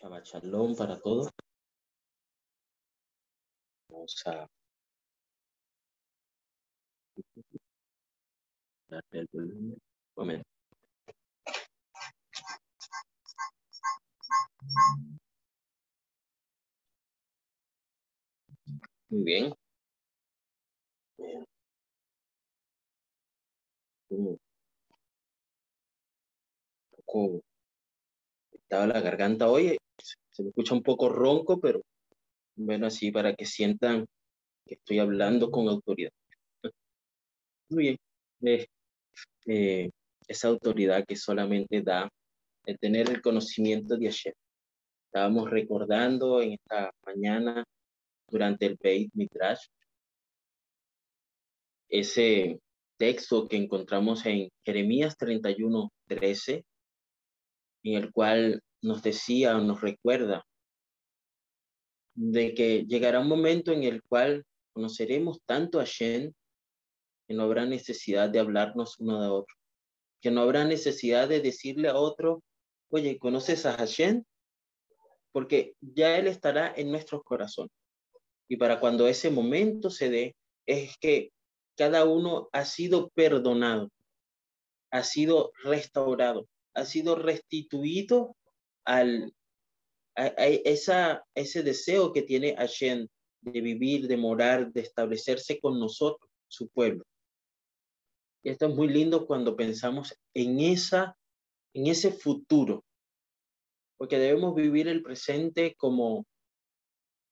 Shabbat Shalom para todos. Vamos a darle el volumen. Momento. Muy bien. Bien. Un poco estaba la garganta hoy, se me escucha un poco ronco, pero bueno, así para que sientan que estoy hablando con autoridad. Muy bien. Eh, eh, esa autoridad que solamente da el tener el conocimiento de ayer. Estábamos recordando en esta mañana durante el Beit Midrash ese texto que encontramos en Jeremías 31, 13, en el cual nos decía o nos recuerda de que llegará un momento en el cual conoceremos tanto a Shen que no habrá necesidad de hablarnos uno de otro, que no habrá necesidad de decirle a otro, oye, ¿conoces a Hashem? Porque ya Él estará en nuestros corazones. Y para cuando ese momento se dé, es que cada uno ha sido perdonado, ha sido restaurado, ha sido restituido al, esa, ese deseo que tiene Hashem de vivir, de morar, de establecerse con nosotros, su pueblo. Y esto es muy lindo cuando pensamos en, esa, en ese futuro, porque debemos vivir el presente como,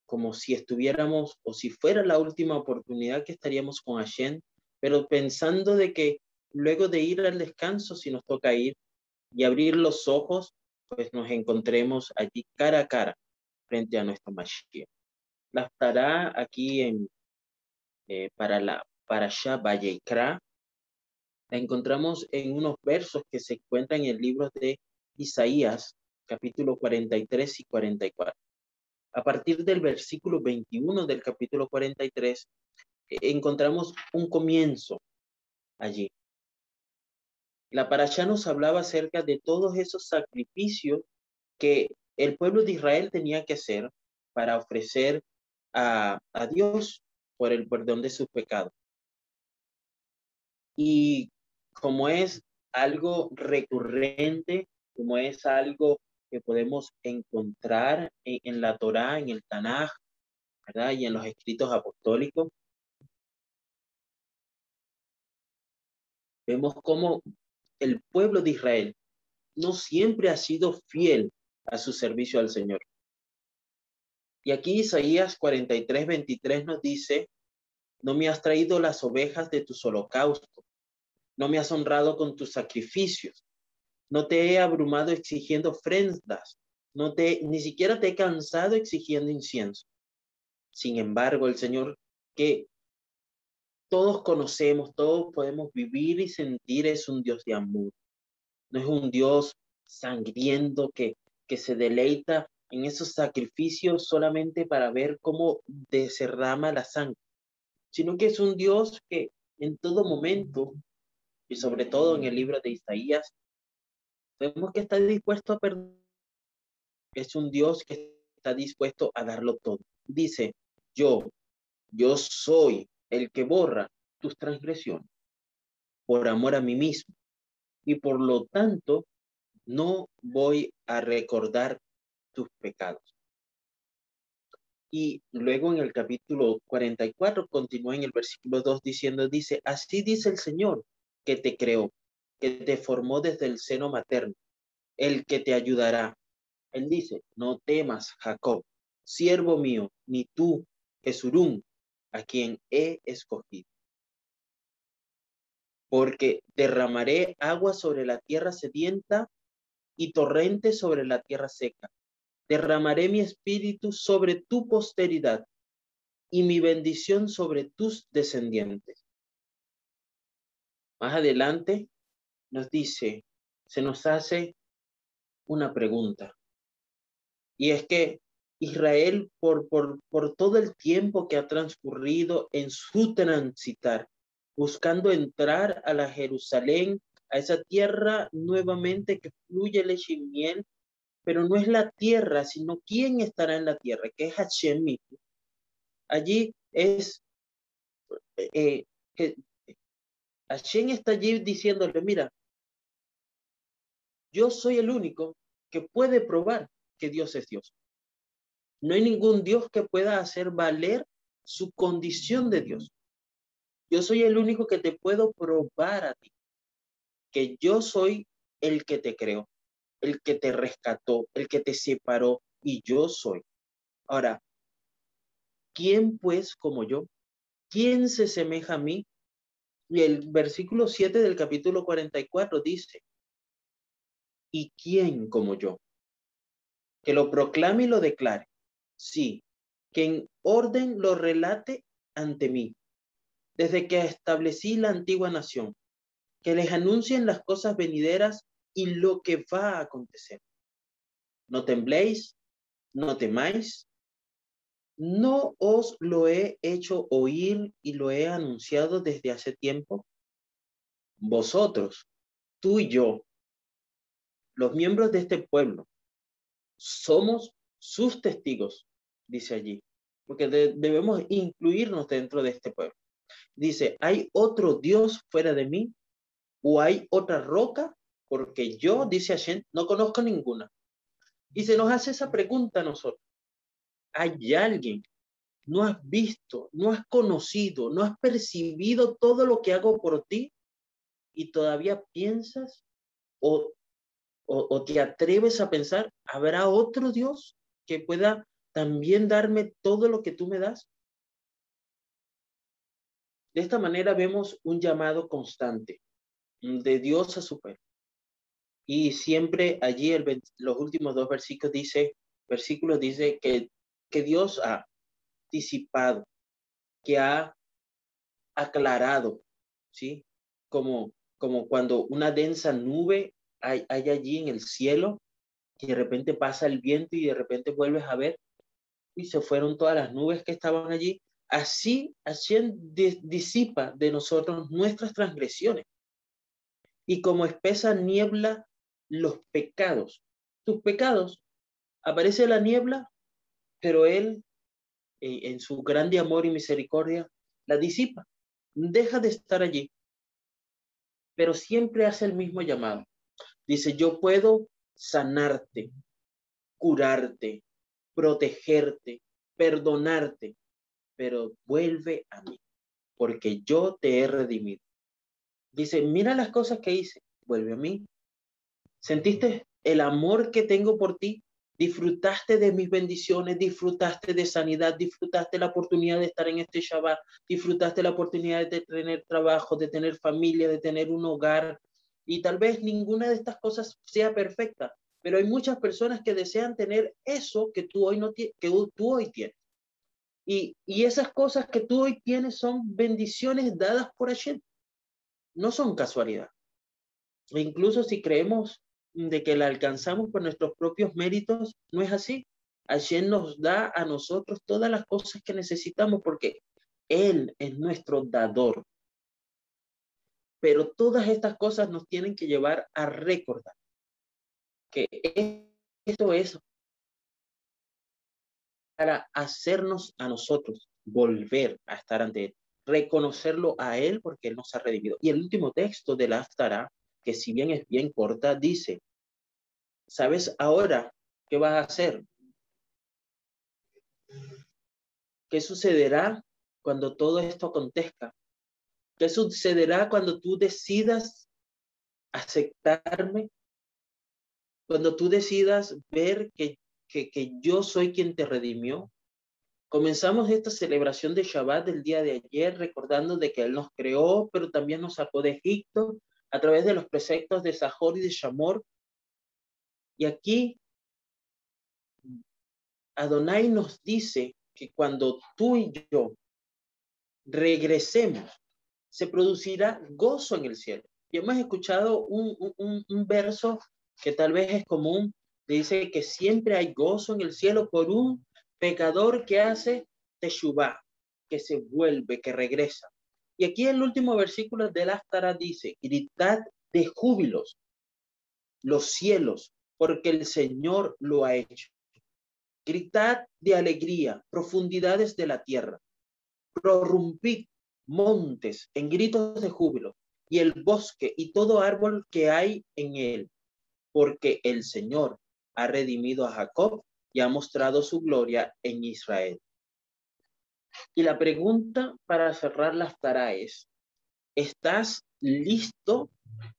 como si estuviéramos o si fuera la última oportunidad que estaríamos con Hashem, pero pensando de que luego de ir al descanso, si nos toca ir y abrir los ojos, pues nos encontremos allí cara a cara frente a nuestro Mashiach. La estará aquí en, eh, para la para Vallekra, la encontramos en unos versos que se encuentran en el libro de Isaías, capítulo 43 y 44. A partir del versículo 21 del capítulo 43, eh, encontramos un comienzo allí. La parasha nos hablaba acerca de todos esos sacrificios que el pueblo de Israel tenía que hacer para ofrecer a, a Dios por el perdón de sus pecados. Y como es algo recurrente, como es algo que podemos encontrar en, en la Torá, en el Tanaj, ¿verdad? Y en los escritos apostólicos, vemos cómo el pueblo de Israel no siempre ha sido fiel a su servicio al Señor. Y aquí Isaías 43, 23 nos dice, no me has traído las ovejas de tus holocaustos, no me has honrado con tus sacrificios, no te he abrumado exigiendo ofrendas, no te, ni siquiera te he cansado exigiendo incienso. Sin embargo, el Señor que todos conocemos, todos podemos vivir y sentir es un Dios de amor. No es un Dios sangriento que, que se deleita en esos sacrificios solamente para ver cómo deserrama la sangre, sino que es un Dios que en todo momento, y sobre todo en el libro de Isaías, vemos que está dispuesto a perdonar. Es un Dios que está dispuesto a darlo todo. Dice, yo, yo soy el que borra tus transgresiones por amor a mí mismo. Y por lo tanto, no voy a recordar tus pecados. Y luego en el capítulo 44 continúa en el versículo 2 diciendo, dice, así dice el Señor que te creó, que te formó desde el seno materno, el que te ayudará. Él dice, no temas, Jacob, siervo mío, ni tú, Esurum, a quien he escogido. Porque derramaré agua sobre la tierra sedienta y torrente sobre la tierra seca. Derramaré mi espíritu sobre tu posteridad y mi bendición sobre tus descendientes. Más adelante nos dice, se nos hace una pregunta. Y es que Israel por, por, por todo el tiempo que ha transcurrido en su transitar, buscando entrar a la Jerusalén, a esa tierra nuevamente que fluye leche y pero no es la tierra, sino quién estará en la tierra, que es Hashem mismo. Allí es eh, Hashem está allí diciéndole, mira, yo soy el único que puede probar que Dios es Dios. No hay ningún Dios que pueda hacer valer su condición de Dios. Yo soy el único que te puedo probar a ti que yo soy el que te creó, el que te rescató, el que te separó y yo soy. Ahora, ¿quién pues como yo? ¿Quién se semeja a mí? Y el versículo 7 del capítulo 44 dice, ¿y quién como yo? Que lo proclame y lo declare. Sí, que en orden lo relate ante mí, desde que establecí la antigua nación, que les anuncien las cosas venideras y lo que va a acontecer. No tembléis, no temáis. ¿No os lo he hecho oír y lo he anunciado desde hace tiempo? Vosotros, tú y yo, los miembros de este pueblo, somos sus testigos, dice allí, porque debemos incluirnos dentro de este pueblo. Dice, ¿hay otro Dios fuera de mí? ¿O hay otra roca? Porque yo, dice Hashem, no conozco ninguna. Y se nos hace esa pregunta a nosotros. ¿Hay alguien? ¿No has visto, no has conocido, no has percibido todo lo que hago por ti? Y todavía piensas o, o, te atreves a pensar, ¿habrá otro Dios que pueda también darme todo lo que tú me das? De esta manera vemos un llamado constante de Dios a su pueblo. Y siempre allí los últimos dos versículos dice, versículos dice que, que Dios ha disipado, que ha aclarado, ¿sí? Como, como cuando una densa nube hay, hay allí en el cielo y de repente pasa el viento y de repente vuelves a ver y se fueron todas las nubes que estaban allí. Así, así disipa de nosotros nuestras transgresiones y como espesa niebla los pecados. Tus pecados, aparece la niebla, pero Él, en su grande amor y misericordia, la disipa. Deja de estar allí, pero siempre hace el mismo llamado. Dice, yo puedo sanarte, curarte, protegerte, perdonarte, pero vuelve a mí, porque yo te he redimido. Dice, mira las cosas que hice, vuelve a mí. ¿Sentiste el amor que tengo por ti? Disfrutaste de mis bendiciones, disfrutaste de sanidad, disfrutaste la oportunidad de estar en este Shabbat, disfrutaste la oportunidad de tener trabajo, de tener familia, de tener un hogar. Y tal vez ninguna de estas cosas sea perfecta, pero hay muchas personas que desean tener eso que tú hoy, no que tú hoy tienes. Y, y esas cosas que tú hoy tienes son bendiciones dadas por Hashem no son casualidad. E incluso si creemos de que la alcanzamos por nuestros propios méritos, no es así. Hashem nos da a nosotros todas las cosas que necesitamos porque Él es nuestro dador. Pero todas estas cosas nos tienen que llevar a recordar que esto es para hacernos a nosotros volver a estar ante Él reconocerlo a Él porque Él nos ha redimido. Y el último texto de la Aftara, que si bien es bien corta, dice, ¿sabes ahora qué vas a hacer? ¿Qué sucederá cuando todo esto acontezca? ¿Qué sucederá cuando tú decidas aceptarme? Cuando tú decidas ver que, que, que yo soy quien te redimió, Comenzamos esta celebración de Shabbat del día de ayer recordando de que Él nos creó, pero también nos sacó de Egipto a través de los preceptos de Sahor y de Shamor. Y aquí Adonai nos dice que cuando tú y yo regresemos, se producirá gozo en el cielo. Y hemos escuchado un, un, un verso que tal vez es común, dice que siempre hay gozo en el cielo por un pecador que hace teshuvah, que se vuelve, que regresa. Y aquí el último versículo del Aftara dice, gritad de júbilos los cielos porque el Señor lo ha hecho. Gritad de alegría, profundidades de la tierra. Prorrumpid montes en gritos de júbilo y el bosque y todo árbol que hay en él, porque el Señor ha redimido a Jacob y ha mostrado su gloria en Israel. Y la pregunta para cerrar la estará es, ¿estás listo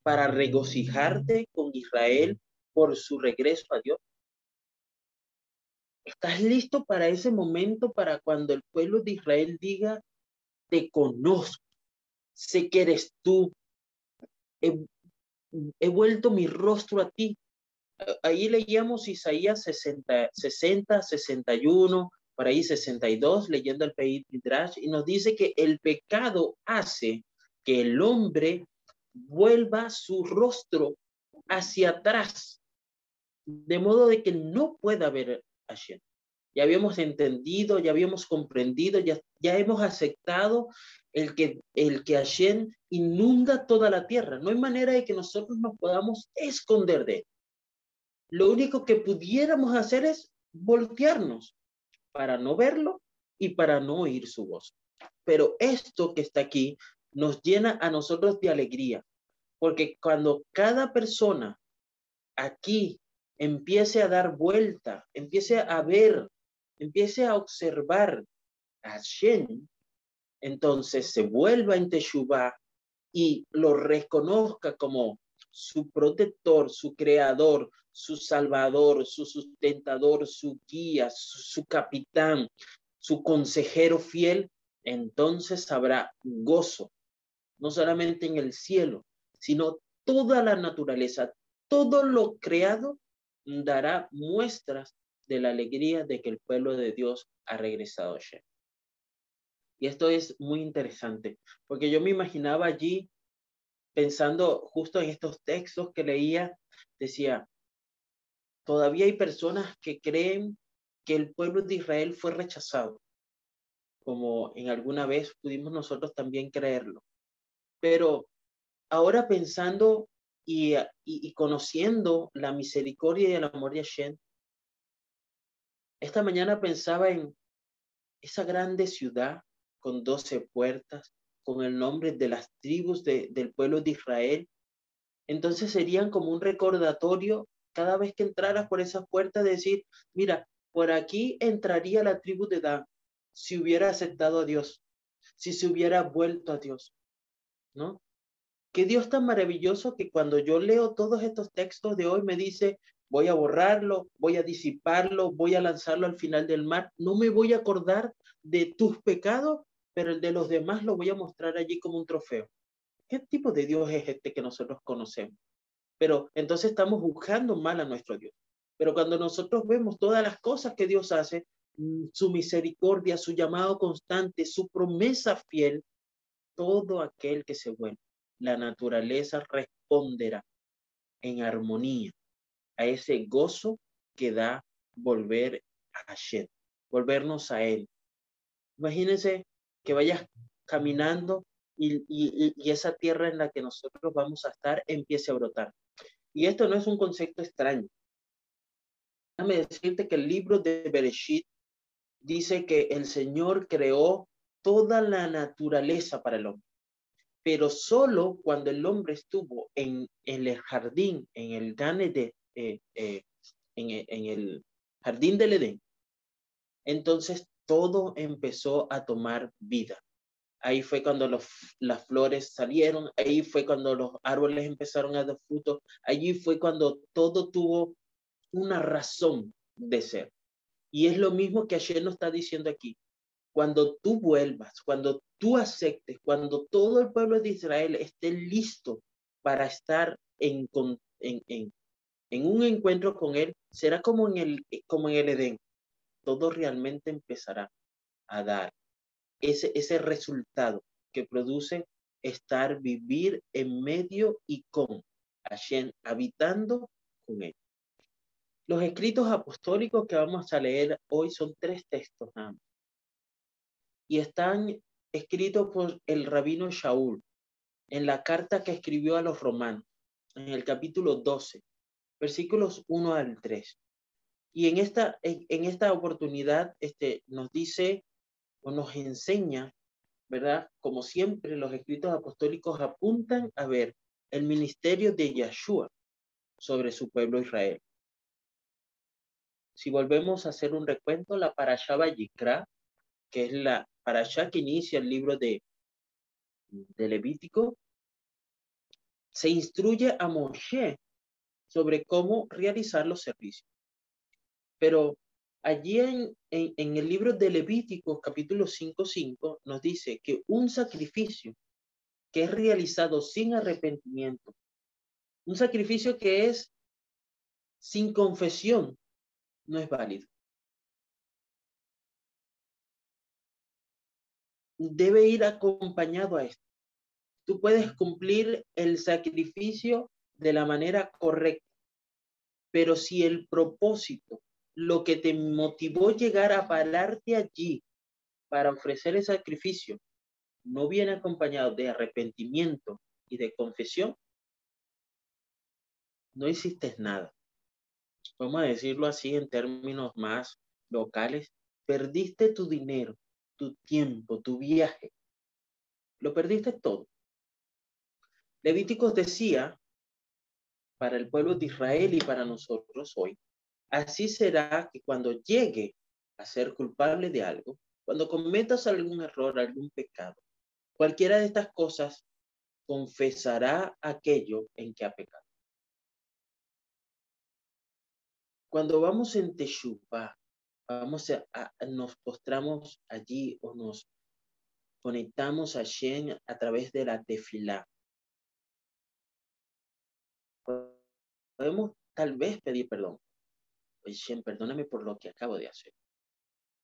para regocijarte con Israel por su regreso a Dios? ¿Estás listo para ese momento, para cuando el pueblo de Israel diga, te conozco, sé que eres tú, he, vuelto mi rostro a ti? Ahí leíamos Isaías 60, 60, 61, por ahí 62, leyendo el Peit Midrash, y nos dice que el pecado hace que el hombre vuelva su rostro hacia atrás, de modo de que no pueda ver a Hashem. Ya habíamos entendido, ya habíamos comprendido, ya, ya hemos aceptado el que, el que Hashem inunda toda la tierra. No hay manera de que nosotros nos podamos esconder de él. Lo único que pudiéramos hacer es voltearnos para no verlo y para no oír su voz. Pero esto que está aquí nos llena a nosotros de alegría, porque cuando cada persona aquí empiece a dar vuelta, empiece a ver, empiece a observar a Shen, entonces se vuelva en Teshuvah y lo reconozca como su protector, su creador, su salvador, su sustentador, su guía, su, capitán, su consejero fiel, entonces habrá gozo, no solamente en el cielo, sino toda la naturaleza, todo lo creado dará muestras de la alegría de que el pueblo de Dios ha regresado a Shem. Y esto es muy interesante, porque yo me imaginaba allí pensando justo en estos textos que leía, decía, todavía hay personas que creen que el pueblo de Israel fue rechazado, como en alguna vez pudimos nosotros también creerlo. Pero ahora pensando y, y, conociendo la misericordia y el amor de Hashem, esta mañana pensaba en esa grande ciudad con doce puertas, con el nombre de las tribus del pueblo de Israel. Entonces serían como un recordatorio cada vez que entraras por esa puerta, decir, mira, por aquí entraría la tribu de Dan si hubiera aceptado a Dios, si se hubiera vuelto a Dios, ¿no? Qué Dios tan maravilloso que cuando yo leo todos estos textos de hoy me dice, voy a borrarlo, voy a disiparlo, voy a lanzarlo al final del mar, no me voy a acordar de tus pecados, pero el de los demás lo voy a mostrar allí como un trofeo. ¿Qué tipo de Dios es este que nosotros conocemos? Pero entonces estamos buscando mal a nuestro Dios. Pero cuando nosotros vemos todas las cosas que Dios hace, mm, su misericordia, su llamado constante, su promesa fiel, todo aquel que se vuelve la naturaleza responderá en armonía a ese gozo que da volver a Hashem, volvernos a Él. Imagínense que vayas caminando y, y, esa tierra en la que nosotros vamos a estar empiece a brotar. Y esto no es un concepto extraño. Déjame decirte que el libro de Bereshit dice que el Señor creó toda la naturaleza para el hombre pero solo cuando el hombre estuvo en, el jardín, en el de, eh, eh, en, el jardín del Edén, entonces todo empezó a tomar vida. Ahí fue cuando las flores salieron, ahí fue cuando los árboles empezaron a dar fruto, allí fue cuando todo tuvo una razón de ser. Y es lo mismo que ayer nos está diciendo aquí cuando tú vuelvas, cuando tú aceptes, cuando todo el pueblo de Israel esté listo para estar en, un encuentro con Él, será como en el Edén. Todo realmente empezará a dar ese, ese resultado que produce estar, vivir en medio y con Hashem, habitando con Él. Los escritos apostólicos que vamos a leer hoy son tres textos y están escritos por el rabino Shaul en la carta que escribió a los romanos, en el capítulo 12. versículos 1 al 3. Y en esta, en, esta oportunidad este, nos dice o nos enseña, ¿verdad? Como siempre, los escritos apostólicos apuntan a ver el ministerio de Yahshua sobre su pueblo Israel. Si volvemos a hacer un recuento, la Parashá Yikra, que es la Parashá que inicia el libro de, de Levítico, se instruye a Moshe sobre cómo realizar los servicios. Pero allí en, en, el libro de Levítico, capítulo 5.5, nos dice que un sacrificio que es realizado sin arrepentimiento, un sacrificio que es sin confesión, no es válido. Debe ir acompañado a esto. Tú puedes cumplir el sacrificio de la manera correcta, pero si el propósito, lo que te motivó llegar a pararte allí para ofrecer el sacrificio, no viene acompañado de arrepentimiento y de confesión, no hiciste nada vamos a decirlo así en términos más locales, perdiste tu dinero, tu tiempo, tu viaje. Lo perdiste todo. Levíticos decía para el pueblo de Israel y para nosotros hoy, así será que cuando llegue a ser culpable de algo, cuando cometas algún error, algún pecado, cualquiera de estas cosas confesará aquello en que ha pecado. Cuando vamos en Teshuvah, vamos a, nos postramos allí o nos conectamos a Shen a través de la tefilá. Podemos tal vez pedir perdón. Shen, perdóname por lo que acabo de hacer.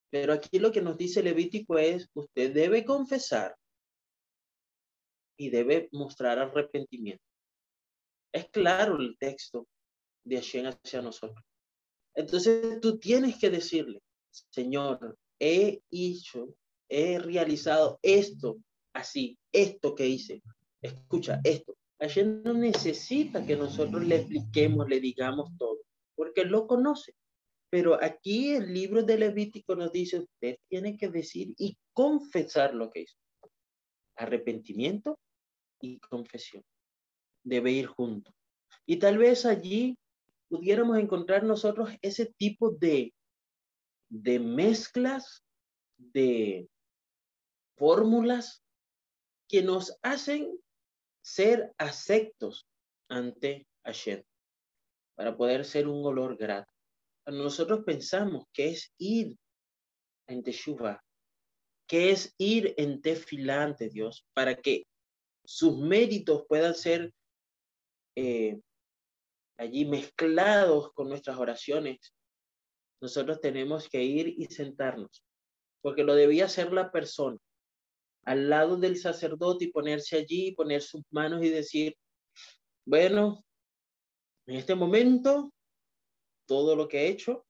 Pero aquí lo que nos dice Levítico es, usted debe confesar y debe mostrar arrepentimiento. Es claro el texto de Hashem hacia nosotros. Entonces tú tienes que decirle, Señor, he hecho, he realizado esto así, esto que hice. Escucha, esto. Ayer no necesita que nosotros le expliquemos, le digamos todo, porque lo conoce. Pero aquí el libro de Levítico nos dice, usted tiene que decir y confesar lo que hizo. Arrepentimiento y confesión. Debe ir junto. Y tal vez allí pudiéramos encontrar nosotros ese tipo de, de mezclas, de fórmulas que nos hacen ser aceptos ante Hashem, para poder ser un olor grato. Nosotros pensamos que es ir en Teshuvah, que es ir en tefilá ante Dios, para que sus méritos puedan ser eh, allí mezclados con nuestras oraciones, nosotros tenemos que ir y sentarnos, porque lo debía hacer la persona, al lado del sacerdote y ponerse allí, poner sus manos y decir, bueno, en este momento, todo lo que he hecho,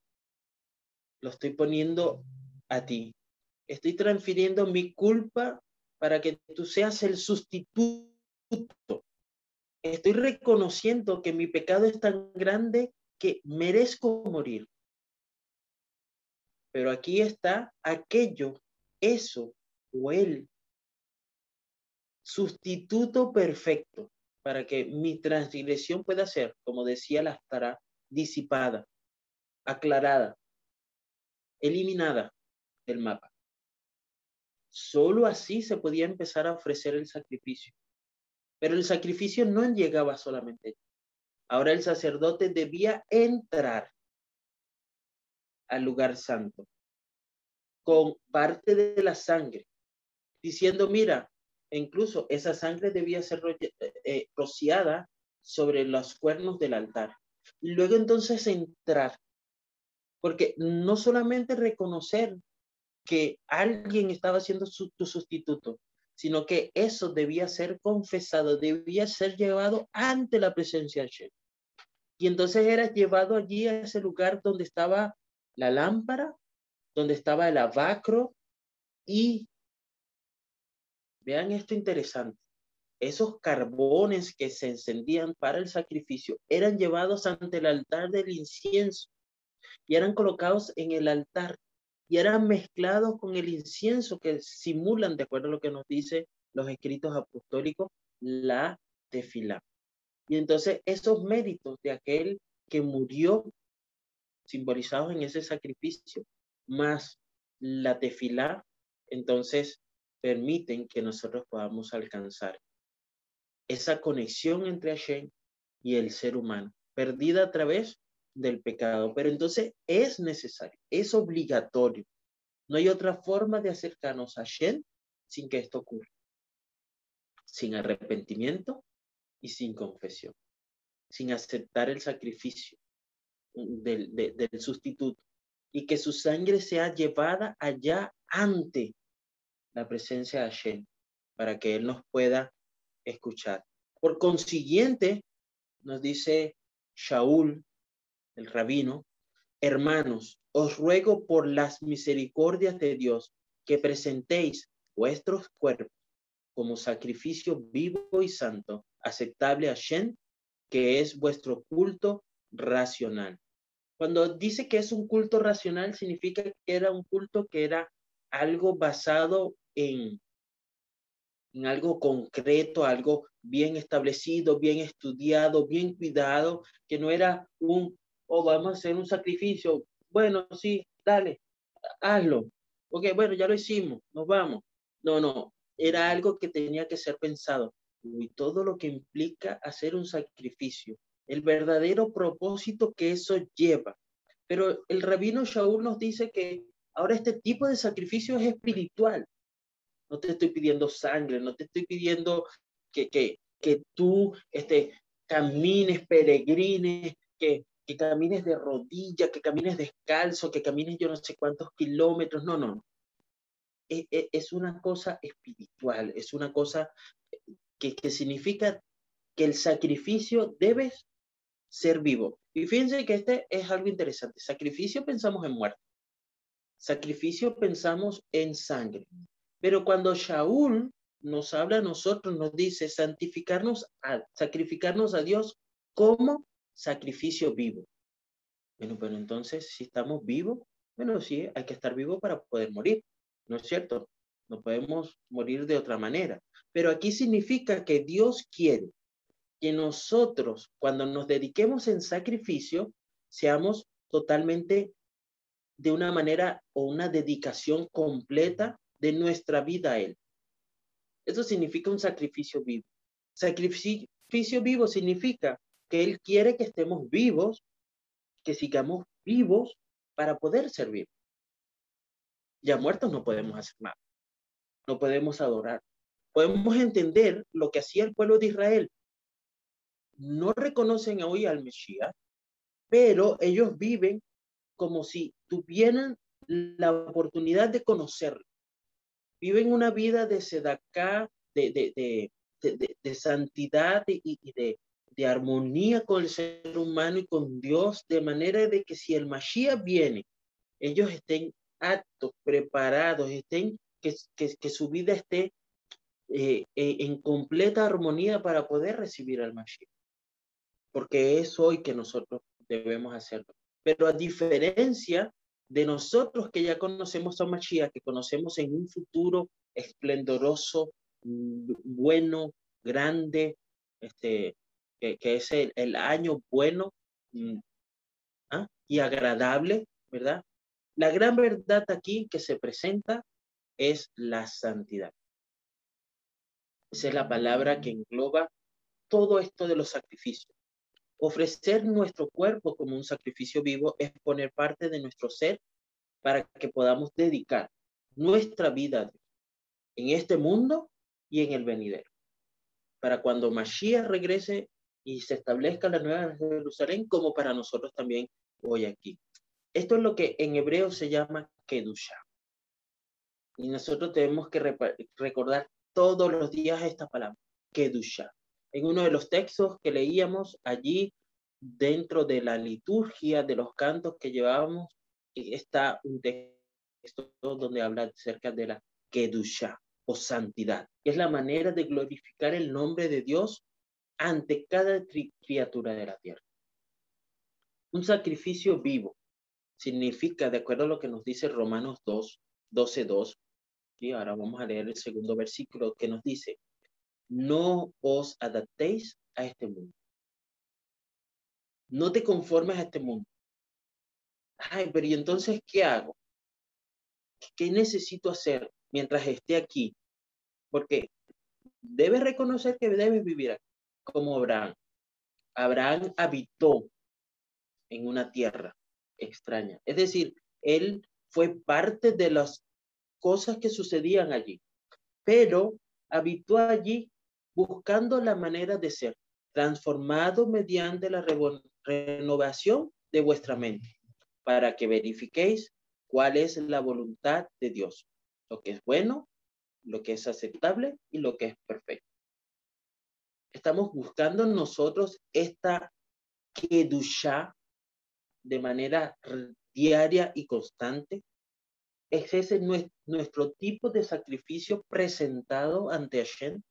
lo estoy poniendo a ti. Estoy transfiriendo mi culpa para que tú seas el sustituto estoy reconociendo que mi pecado es tan grande que merezco morir. Pero aquí está aquello, eso o él, sustituto perfecto para que mi transgresión pueda ser, como decía la estará, disipada, aclarada, eliminada del mapa. Solo así se podía empezar a ofrecer el sacrificio. Pero el sacrificio no llegaba solamente. Ahora el sacerdote debía entrar al lugar santo con parte de la sangre, diciendo, mira, incluso esa sangre debía ser eh, rociada sobre los cuernos del altar. Luego entonces entrar, porque no solamente reconocer que alguien estaba siendo tu sustituto, sino que eso debía ser confesado, debía ser llevado ante la presencia de Shem. Y entonces era llevado allí a ese lugar donde estaba la lámpara, donde estaba el abacro y vean esto interesante. esos carbones que se encendían para el sacrificio eran llevados ante el altar del incienso y eran colocados en el altar y eran mezclados con el incienso que simulan, de acuerdo a lo que nos dice los escritos apostólicos, la tefilá. Y entonces esos méritos de aquel que murió simbolizados en ese sacrificio, más la tefilá, entonces permiten que nosotros podamos alcanzar esa conexión entre Hashem y el ser humano, perdida a través del pecado. Pero entonces es necesario, es obligatorio. No hay otra forma de acercarnos a Hashem sin que esto ocurra. Sin arrepentimiento y sin confesión. Sin aceptar el sacrificio del, del sustituto. Y que su sangre sea llevada allá ante la presencia de Hashem para que Él nos pueda escuchar. Por consiguiente, nos dice Shaul, el rabino, hermanos, os ruego por las misericordias de Dios que presentéis vuestros cuerpos como sacrificio vivo y santo, aceptable a Shen, que es vuestro culto racional. Cuando dice que es un culto racional, significa que era un culto que era algo basado en en algo concreto, algo bien establecido, bien estudiado, bien cuidado, que no era un, oh, vamos a hacer un sacrificio. Bueno, sí, dale, hazlo. Ok, bueno, ya lo hicimos, nos vamos. No, no, era algo que tenía que ser pensado. Y todo lo que implica hacer un sacrificio, el verdadero propósito que eso lleva. Pero el rabino Shaul nos dice que ahora este tipo de sacrificio es espiritual no te estoy pidiendo sangre, no te estoy pidiendo que, que, que tú este, camines, peregrines, que, que camines de rodilla, que camines descalzo, que camines yo no sé cuántos kilómetros, no, no. Es, e, es una cosa espiritual, es una cosa que, que significa que el sacrificio debe ser vivo. Y fíjense que este es algo interesante. Sacrificio pensamos en muerte. Sacrificio pensamos en sangre. Pero cuando Shaul nos habla a nosotros, nos dice santificarnos, a, sacrificarnos a Dios como sacrificio vivo. Bueno, pero entonces, si estamos vivos, bueno, sí, hay que estar vivo para poder morir, ¿no es cierto? No podemos morir de otra manera. Pero aquí significa que Dios quiere que nosotros, cuando nos dediquemos en sacrificio, seamos totalmente de una manera o una dedicación completa de nuestra vida a Él. Eso significa un sacrificio vivo. Sacrificio vivo significa que Él quiere que estemos vivos, que sigamos vivos para poder servir. Ya muertos no podemos hacer nada. No podemos adorar. Podemos entender lo que hacía el pueblo de Israel. No reconocen hoy al Mesías, pero ellos viven como si tuvieran la oportunidad de conocerlo viven una vida de sedacá, de, de, de, de santidad y, de, de armonía con el ser humano y con Dios, de manera de que si el Mashiach viene, ellos estén aptos, preparados, estén, que, que, que su vida esté eh, eh, en completa armonía para poder recibir al Mashiach. Porque es hoy que nosotros debemos hacerlo. Pero a diferencia de nosotros que ya conocemos a Mashiach, que conocemos en un futuro esplendoroso, mm, bueno, grande, este, que, es el, año bueno mm, ¿ah? y agradable, ¿verdad? La gran verdad aquí que se presenta es la santidad. Esa es la palabra que engloba todo esto de los sacrificios. Ofrecer nuestro cuerpo como un sacrificio vivo es poner parte de nuestro ser para que podamos dedicar nuestra vida en este mundo y en el venidero. Para cuando Mashiach regrese y se establezca la nueva Jerusalén, como para nosotros también hoy aquí. Esto es lo que en hebreo se llama Kedusha. Y nosotros tenemos que recordar todos los días esta palabra, Kedusha en uno de los textos que leíamos allí dentro de la liturgia de los cantos que llevábamos, está un texto donde habla acerca de la Kedusha, o santidad, que es la manera de glorificar el nombre de Dios ante cada criatura de la tierra. Un sacrificio vivo significa, de acuerdo a lo que nos dice Romanos 2, 12, 2, y ahora vamos a leer el segundo versículo que nos dice, no os adaptéis a este mundo. No te conformes a este mundo. Ay, pero ¿y entonces qué hago? ¿Qué necesito hacer mientras esté aquí? Porque debes reconocer que debes vivir como Abraham. Abraham habitó en una tierra extraña. Es decir, él fue parte de las cosas que sucedían allí, pero habitó allí buscando la manera de ser, transformado mediante la renovación de vuestra mente, para que verifiquéis cuál es la voluntad de Dios, lo que es bueno, lo que es aceptable y lo que es perfecto. Estamos buscando nosotros esta kedusha de manera diaria y constante. ¿Es ese nuestro tipo de sacrificio presentado ante Hashem?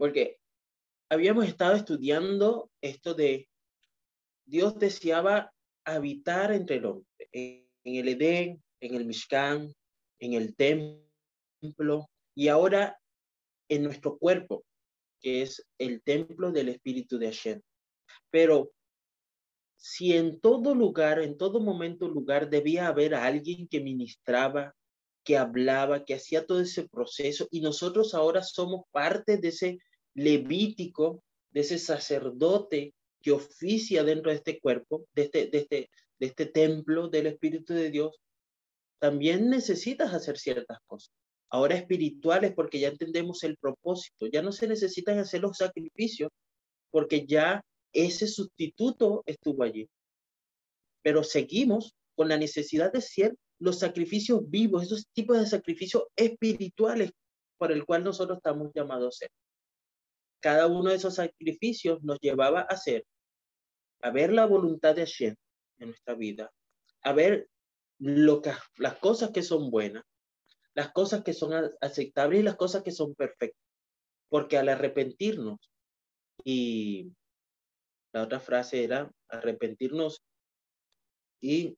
Porque habíamos estado estudiando esto de Dios deseaba habitar entre el hombre, en, el Edén, en el Mishkan, en el templo y ahora en nuestro cuerpo, que es el templo del Espíritu de Hashem. Pero si en todo lugar, en todo momento, lugar, debía haber alguien que ministraba, que hablaba, que hacía todo ese proceso, y nosotros ahora somos parte de ese levítico, de ese sacerdote que oficia dentro de este cuerpo, de este, de este, de este templo del Espíritu de Dios, también necesitas hacer ciertas cosas. Ahora espirituales porque ya entendemos el propósito, ya no se necesitan hacer los sacrificios porque ya ese sustituto estuvo allí. Pero seguimos con la necesidad de ser los sacrificios vivos, esos tipos de sacrificios espirituales por el cual nosotros estamos llamados a ser cada uno de esos sacrificios nos llevaba a hacer, a ver la voluntad de Hashem en nuestra vida, a ver lo que, las cosas que son buenas, las cosas que son aceptables y las cosas que son perfectas. Porque al arrepentirnos, y la otra frase era arrepentirnos y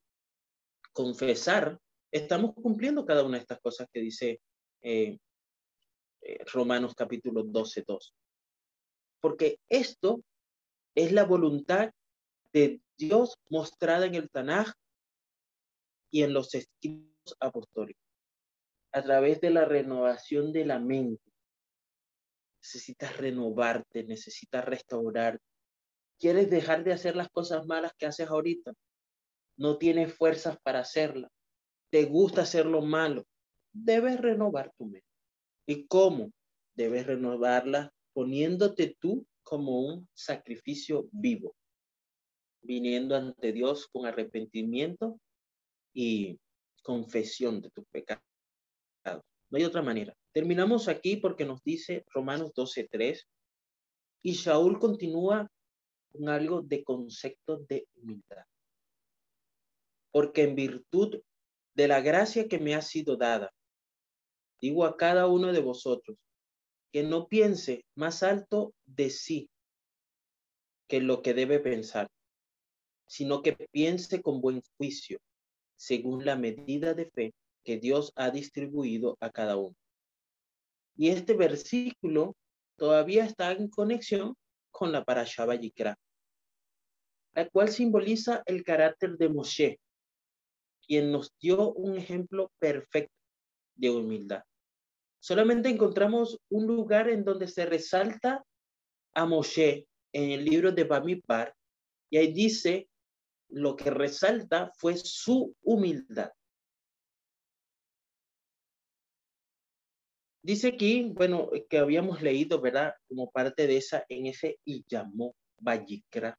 confesar, estamos cumpliendo cada una de estas cosas que dice eh, eh, Romanos capítulo 12, 2 porque esto es la voluntad de Dios mostrada en el Tanaj y en los escritos apostólicos, a través de la renovación de la mente. Necesitas renovarte, necesitas restaurar. ¿Quieres dejar de hacer las cosas malas que haces ahorita? No tienes fuerzas para hacerlas. ¿Te gusta hacer lo malo? Debes renovar tu mente. ¿Y cómo? Debes renovarla poniéndote tú como un sacrificio vivo, viniendo ante Dios con arrepentimiento y confesión de tus pecados. No hay otra manera. Terminamos aquí porque nos dice Romanos 12:3 y Saúl continúa con algo de concepto de humildad. Porque en virtud de la gracia que me ha sido dada, digo a cada uno de vosotros, que no piense más alto de sí que lo que debe pensar, sino que piense con buen juicio, según la medida de fe que Dios ha distribuido a cada uno. Y este versículo todavía está en conexión con la Parashá Yikra, la cual simboliza el carácter de Moshe, quien nos dio un ejemplo perfecto de humildad. Solamente encontramos un lugar en donde se resalta a Moshe en el libro de Bamidbar y ahí dice lo que resalta fue su humildad. Dice aquí, bueno, que habíamos leído, ¿verdad? Como parte de esa, en ese y llamó Vallicra.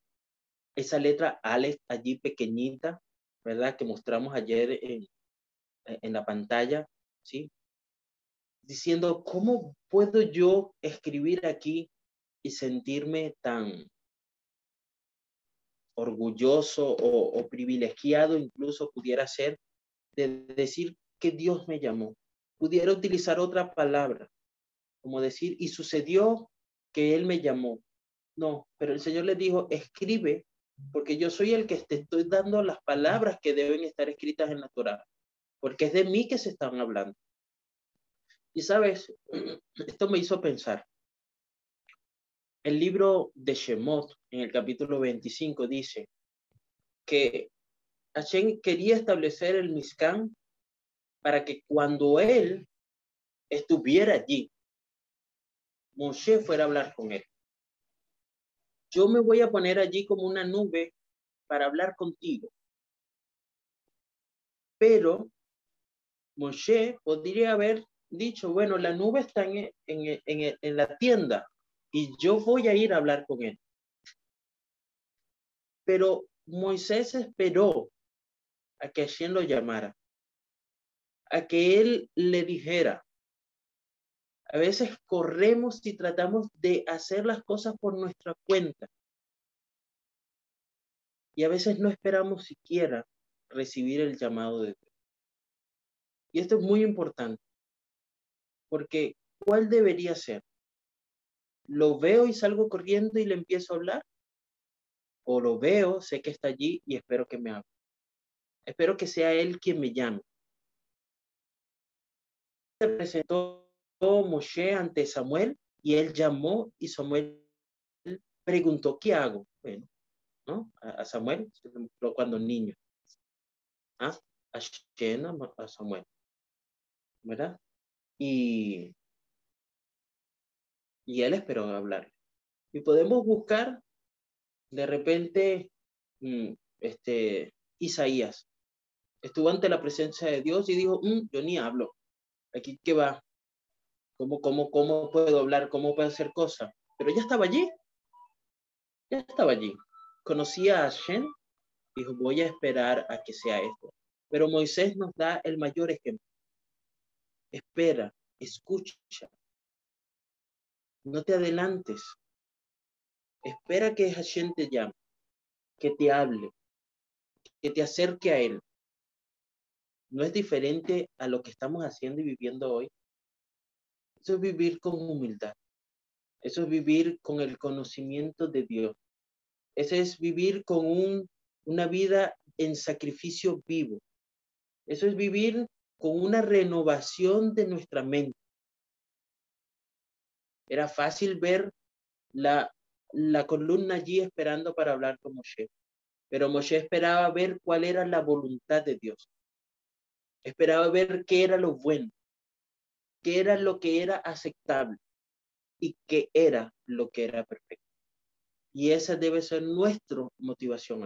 Esa letra Alex allí pequeñita, ¿verdad? Que mostramos ayer en, en la pantalla, ¿sí? Diciendo, ¿cómo puedo yo escribir aquí y sentirme tan orgulloso o, privilegiado, incluso pudiera ser, de decir que Dios me llamó, pudiera utilizar otra palabra, como decir, y sucedió que él me llamó. No, pero el Señor le dijo, escribe, porque yo soy el que te estoy dando las palabras que deben estar escritas en la Torah, porque es de mí que se están hablando. Y sabes, esto me hizo pensar. El libro de Shemot, en el capítulo 25, dice que Hashem quería establecer el Mizkan para que cuando él estuviera allí, Moshe fuera a hablar con él. Yo me voy a poner allí como una nube para hablar contigo. Pero Moshe podría haber dicho, bueno, la nube está en, en, en, en la tienda y yo voy a ir a hablar con él. Pero Moisés esperó a que Hashem lo llamara, a que él le dijera. A veces corremos y tratamos de hacer las cosas por nuestra cuenta. Y a veces no esperamos siquiera recibir el llamado de Dios. Y esto es muy importante, porque ¿cuál debería ser? ¿Lo veo y salgo corriendo y le empiezo a hablar? ¿O lo veo, sé que está allí y espero que me hable? Espero que sea él quien me llame. Se presentó Moshe ante Samuel y él llamó y Samuel preguntó, ¿qué hago? Bueno, ¿no? A, Samuel cuando niño. ¿Ah? A Shena, a Samuel. ¿Verdad? Y, él esperó hablar. Y podemos buscar de repente mm, este, Isaías estuvo ante la presencia de Dios y dijo, mm, yo ni hablo. Aquí qué va. ¿Cómo, cómo, ¿Cómo puedo hablar? ¿Cómo puedo hacer cosas? Pero ya estaba allí. Ya estaba allí. Conocía a Shen. Dijo, voy a esperar a que sea esto. Pero Moisés nos da el mayor ejemplo. Espera, escucha. No te adelantes. Espera que Hashem te llame, que te hable, que te acerque a Él no es diferente a lo que estamos haciendo y viviendo hoy. Eso es vivir con humildad. Eso es vivir con el conocimiento de Dios. Eso es vivir con un, una vida en sacrificio vivo. Eso es vivir con una renovación de nuestra mente. Era fácil ver la, la columna allí esperando para hablar con Moshe, pero Moshe esperaba ver cuál era la voluntad de Dios. Esperaba ver qué era lo bueno, qué era lo que era aceptable y qué era lo que era perfecto. Y esa debe ser nuestra motivación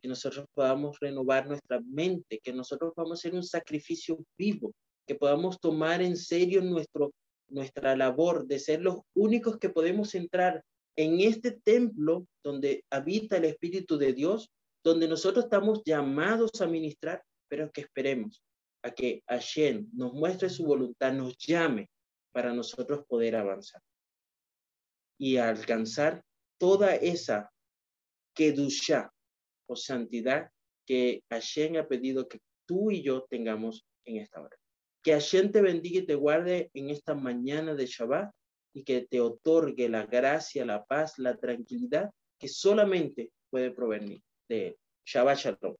Que nosotros podamos renovar nuestra mente, que nosotros podamos hacer un sacrificio vivo, que podamos tomar en serio nuestro, nuestra labor de ser los únicos que podemos entrar en este templo donde habita el Espíritu de Dios, donde nosotros estamos llamados a ministrar, pero que esperemos a que Hashem nos muestre su voluntad, nos llame para nosotros poder avanzar y alcanzar toda esa kedusha o santidad que Hashem ha pedido que tú y yo tengamos en esta hora. Que Hashem te bendiga y te guarde en esta mañana de Shabbat y que te otorgue la gracia, la paz, la tranquilidad que solamente puede provenir de él. Shabbat Shalom.